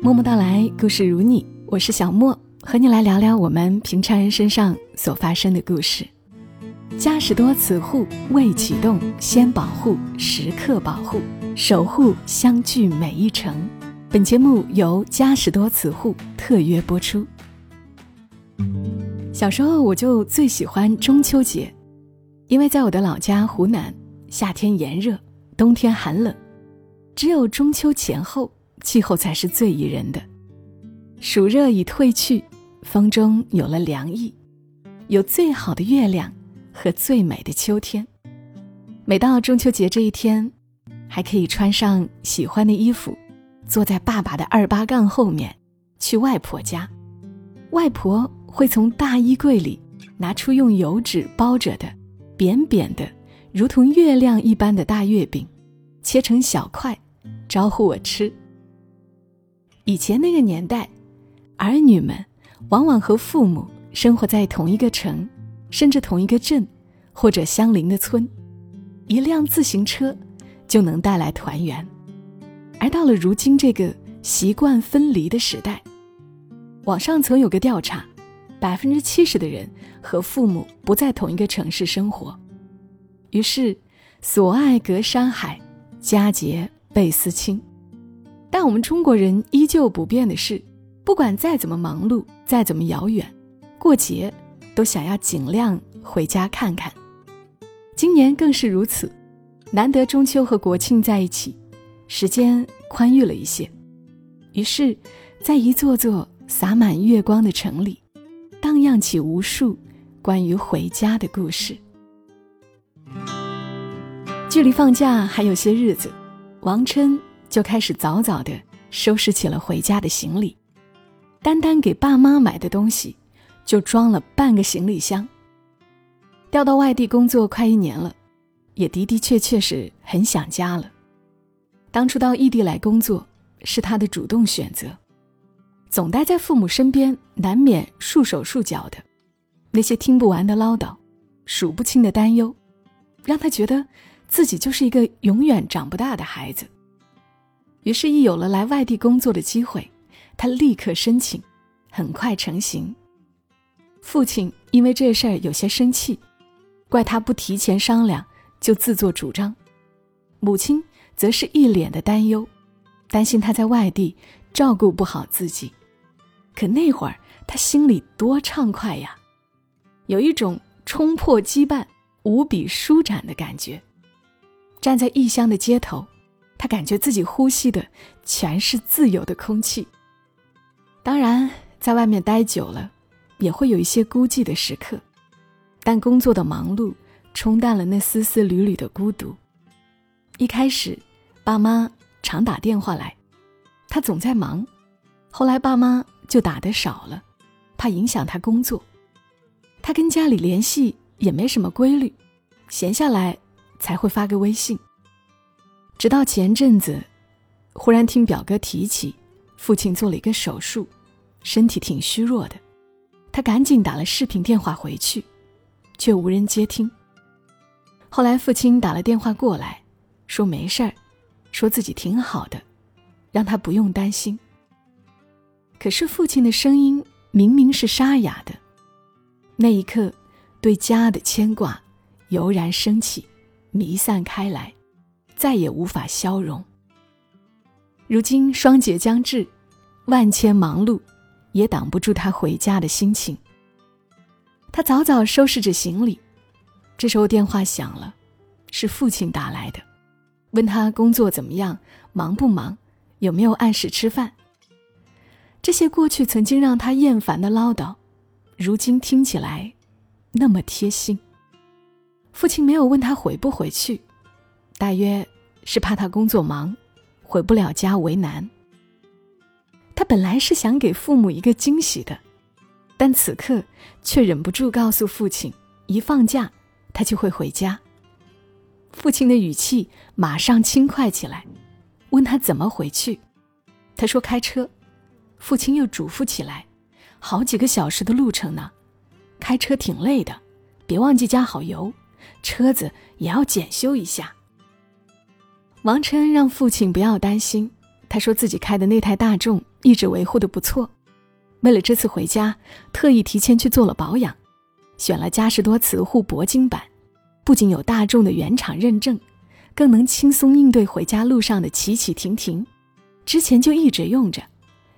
默默到来，故事如你，我是小莫，和你来聊聊我们平常人身上所发生的故事。家事多此户未启动，先保护，时刻保护，守护相聚每一程。本节目由家事多此户特约播出。小时候我就最喜欢中秋节，因为在我的老家湖南，夏天炎热，冬天寒冷，只有中秋前后气候才是最宜人的。暑热已退去，风中有了凉意，有最好的月亮。和最美的秋天，每到中秋节这一天，还可以穿上喜欢的衣服，坐在爸爸的二八杠后面，去外婆家。外婆会从大衣柜里拿出用油纸包着的扁扁的、如同月亮一般的大月饼，切成小块，招呼我吃。以前那个年代，儿女们往往和父母生活在同一个城。甚至同一个镇，或者相邻的村，一辆自行车就能带来团圆。而到了如今这个习惯分离的时代，网上曾有个调查，百分之七十的人和父母不在同一个城市生活。于是，所爱隔山海，佳节倍思亲。但我们中国人依旧不变的是，不管再怎么忙碌，再怎么遥远，过节。都想要尽量回家看看，今年更是如此，难得中秋和国庆在一起，时间宽裕了一些，于是，在一座座洒满月光的城里，荡漾起无数关于回家的故事。距离放假还有些日子，王琛就开始早早的收拾起了回家的行李，单单给爸妈买的东西。就装了半个行李箱。调到外地工作快一年了，也的的确确是很想家了。当初到异地来工作，是他的主动选择。总待在父母身边，难免束手束脚的。那些听不完的唠叨，数不清的担忧，让他觉得自己就是一个永远长不大的孩子。于是，一有了来外地工作的机会，他立刻申请，很快成型。父亲因为这事儿有些生气，怪他不提前商量就自作主张；母亲则是一脸的担忧，担心他在外地照顾不好自己。可那会儿他心里多畅快呀，有一种冲破羁绊、无比舒展的感觉。站在异乡的街头，他感觉自己呼吸的全是自由的空气。当然，在外面待久了。也会有一些孤寂的时刻，但工作的忙碌冲淡了那丝丝缕缕的孤独。一开始，爸妈常打电话来，他总在忙；后来，爸妈就打得少了，怕影响他工作。他跟家里联系也没什么规律，闲下来才会发个微信。直到前阵子，忽然听表哥提起，父亲做了一个手术，身体挺虚弱的。他赶紧打了视频电话回去，却无人接听。后来父亲打了电话过来，说没事儿，说自己挺好的，让他不用担心。可是父亲的声音明明是沙哑的，那一刻，对家的牵挂油然升起，弥散开来，再也无法消融。如今双节将至，万千忙碌。也挡不住他回家的心情。他早早收拾着行李，这时候电话响了，是父亲打来的，问他工作怎么样，忙不忙，有没有按时吃饭。这些过去曾经让他厌烦的唠叨，如今听起来那么贴心。父亲没有问他回不回去，大约是怕他工作忙，回不了家为难。他本来是想给父母一个惊喜的，但此刻却忍不住告诉父亲：一放假，他就会回家。父亲的语气马上轻快起来，问他怎么回去。他说开车。父亲又嘱咐起来：好几个小时的路程呢，开车挺累的，别忘记加好油，车子也要检修一下。王琛让父亲不要担心，他说自己开的那台大众。一直维护的不错。为了这次回家，特意提前去做了保养，选了嘉实多磁护铂金版，不仅有大众的原厂认证，更能轻松应对回家路上的起起停停。之前就一直用着，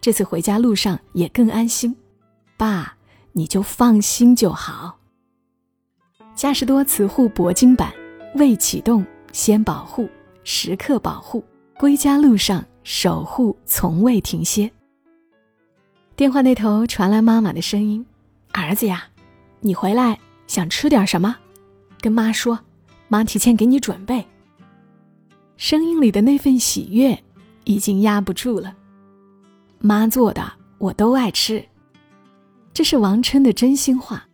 这次回家路上也更安心。爸，你就放心就好。嘉实多磁护铂金版，未启动先保护，时刻保护，归家路上守护从未停歇。电话那头传来妈妈的声音：“儿子呀，你回来想吃点什么？跟妈说，妈提前给你准备。”声音里的那份喜悦已经压不住了。妈做的我都爱吃，这是王琛的真心话。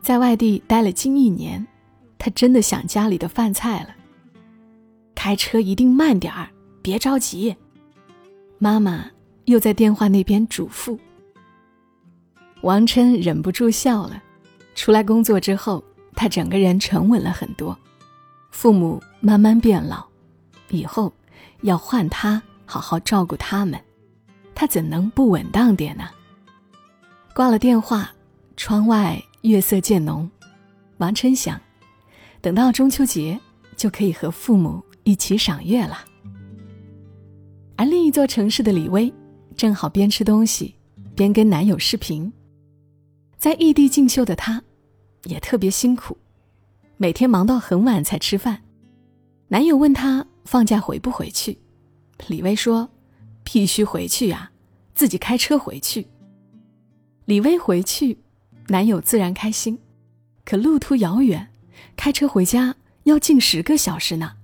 在外地待了近一年，他真的想家里的饭菜了。开车一定慢点儿，别着急。妈妈。又在电话那边嘱咐。王琛忍不住笑了。出来工作之后，他整个人沉稳了很多。父母慢慢变老，以后要换他好好照顾他们，他怎能不稳当点呢？挂了电话，窗外月色渐浓。王琛想，等到中秋节就可以和父母一起赏月了。而另一座城市的李薇。正好边吃东西，边跟男友视频。在异地进修的她，也特别辛苦，每天忙到很晚才吃饭。男友问她放假回不回去，李薇说：“必须回去呀，自己开车回去。”李薇回去，男友自然开心。可路途遥远，开车回家要近十个小时呢，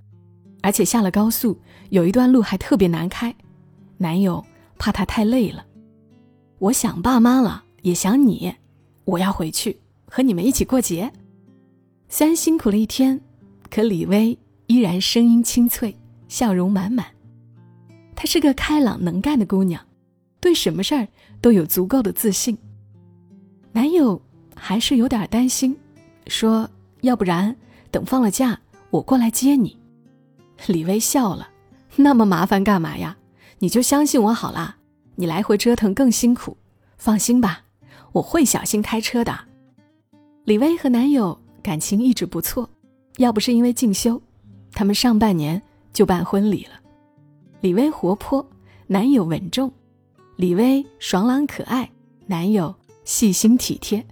而且下了高速，有一段路还特别难开。男友。怕他太累了，我想爸妈了，也想你，我要回去和你们一起过节。虽然辛苦了一天，可李薇依然声音清脆，笑容满满。她是个开朗能干的姑娘，对什么事儿都有足够的自信。男友还是有点担心，说要不然等放了假我过来接你。李薇笑了，那么麻烦干嘛呀？你就相信我好啦，你来回折腾更辛苦，放心吧，我会小心开车的。李薇和男友感情一直不错，要不是因为进修，他们上半年就办婚礼了。李薇活泼，男友稳重；李薇爽朗可爱，男友细心体贴，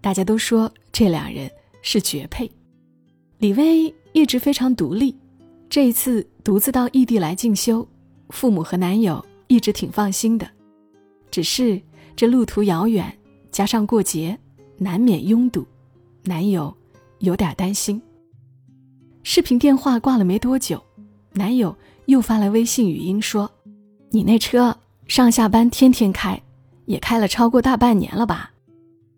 大家都说这两人是绝配。李薇一直非常独立，这一次独自到异地来进修。父母和男友一直挺放心的，只是这路途遥远，加上过节，难免拥堵，男友有点担心。视频电话挂了没多久，男友又发来微信语音说：“你那车上下班天天开，也开了超过大半年了吧？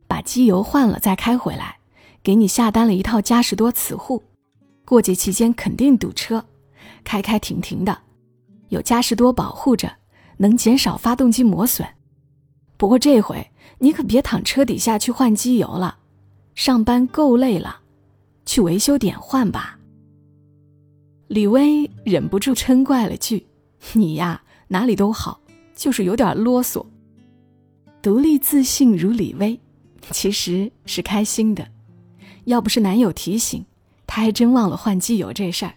把机油换了再开回来，给你下单了一套嘉实多磁护，过节期间肯定堵车，开开停停的。”有嘉实多保护着，能减少发动机磨损。不过这回你可别躺车底下去换机油了，上班够累了，去维修点换吧。李薇忍不住嗔怪了句：“你呀，哪里都好，就是有点啰嗦。”独立自信如李薇，其实是开心的。要不是男友提醒，她还真忘了换机油这事儿。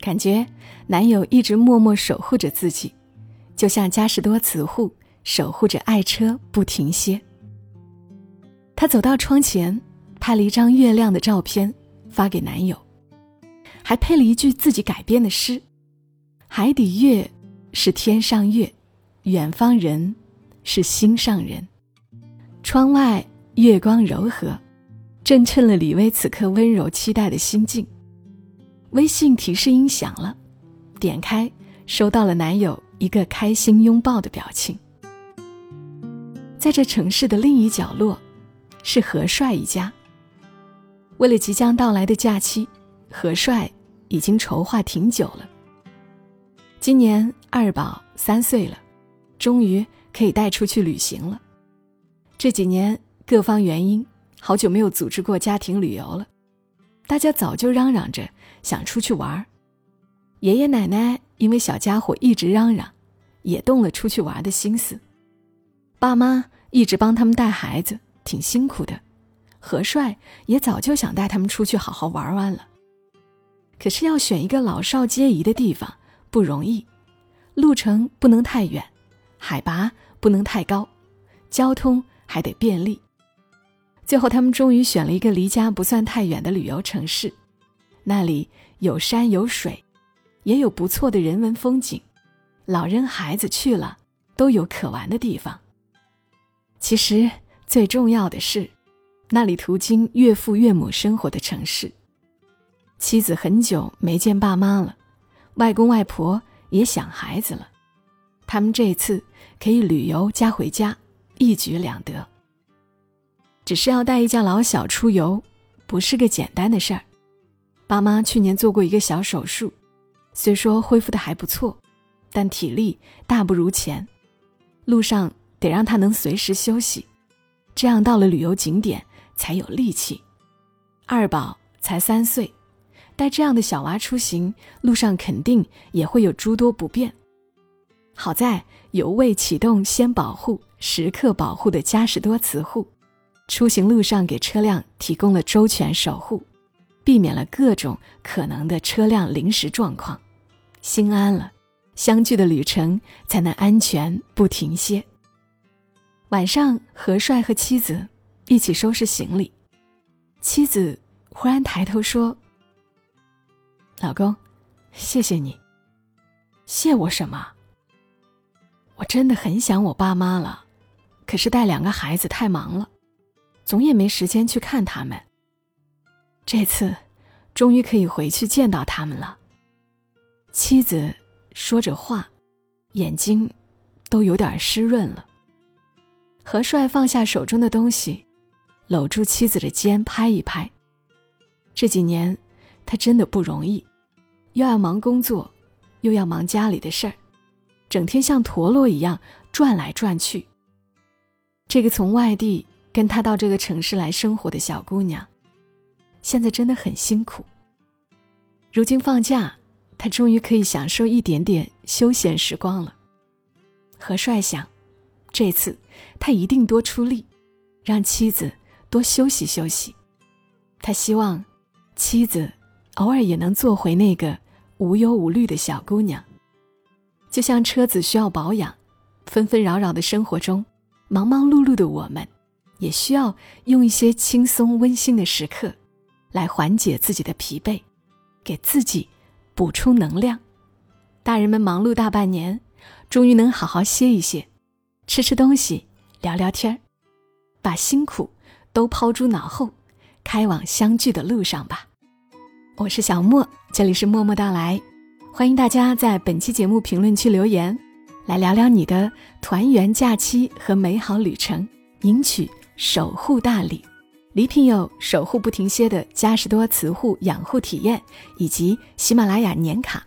感觉男友一直默默守护着自己，就像嘉实多磁护守护着爱车不停歇。她走到窗前，拍了一张月亮的照片发给男友，还配了一句自己改编的诗：“海底月是天上月，远方人是心上人。”窗外月光柔和，正衬了李薇此刻温柔期待的心境。微信提示音响了，点开，收到了男友一个开心拥抱的表情。在这城市的另一角落，是何帅一家。为了即将到来的假期，何帅已经筹划挺久了。今年二宝三岁了，终于可以带出去旅行了。这几年各方原因，好久没有组织过家庭旅游了，大家早就嚷嚷着。想出去玩爷爷奶奶因为小家伙一直嚷嚷，也动了出去玩的心思。爸妈一直帮他们带孩子，挺辛苦的。何帅也早就想带他们出去好好玩玩了。可是要选一个老少皆宜的地方不容易，路程不能太远，海拔不能太高，交通还得便利。最后，他们终于选了一个离家不算太远的旅游城市，那里有山有水，也有不错的人文风景，老人孩子去了都有可玩的地方。其实最重要的是。那里途经岳父岳母生活的城市，妻子很久没见爸妈了，外公外婆也想孩子了，他们这次可以旅游加回家，一举两得。只是要带一家老小出游，不是个简单的事儿。爸妈去年做过一个小手术，虽说恢复的还不错，但体力大不如前，路上得让他能随时休息，这样到了旅游景点。才有力气。二宝才三岁，带这样的小娃出行，路上肯定也会有诸多不便。好在有未启动先保护、时刻保护的嘉实多磁护，出行路上给车辆提供了周全守护，避免了各种可能的车辆临时状况。心安了，相聚的旅程才能安全不停歇。晚上，何帅和妻子。一起收拾行李，妻子忽然抬头说：“老公，谢谢你。谢我什么？我真的很想我爸妈了，可是带两个孩子太忙了，总也没时间去看他们。这次，终于可以回去见到他们了。”妻子说着话，眼睛都有点湿润了。何帅放下手中的东西。搂住妻子的肩，拍一拍。这几年，他真的不容易，又要忙工作，又要忙家里的事儿，整天像陀螺一样转来转去。这个从外地跟他到这个城市来生活的小姑娘，现在真的很辛苦。如今放假，她终于可以享受一点点休闲时光了。何帅想，这次他一定多出力，让妻子。多休息休息，他希望妻子偶尔也能做回那个无忧无虑的小姑娘。就像车子需要保养，纷纷扰扰的生活中，忙忙碌碌的我们，也需要用一些轻松温馨的时刻，来缓解自己的疲惫，给自己补充能量。大人们忙碌大半年，终于能好好歇一歇，吃吃东西，聊聊天儿，把辛苦。都抛诸脑后，开往相聚的路上吧。我是小莫，这里是默默到来，欢迎大家在本期节目评论区留言，来聊聊你的团圆假期和美好旅程，赢取守护大礼。礼品有守护不停歇的嘉实多磁护养护体验以及喜马拉雅年卡。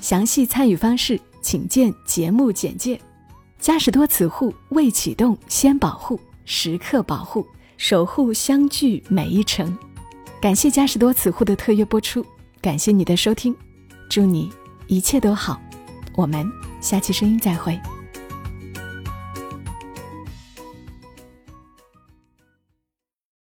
详细参与方式请见节目简介。嘉实多磁护未启动先保护，时刻保护。守护相聚每一程，感谢嘉实多磁护的特约播出，感谢你的收听，祝你一切都好，我们下期声音再会。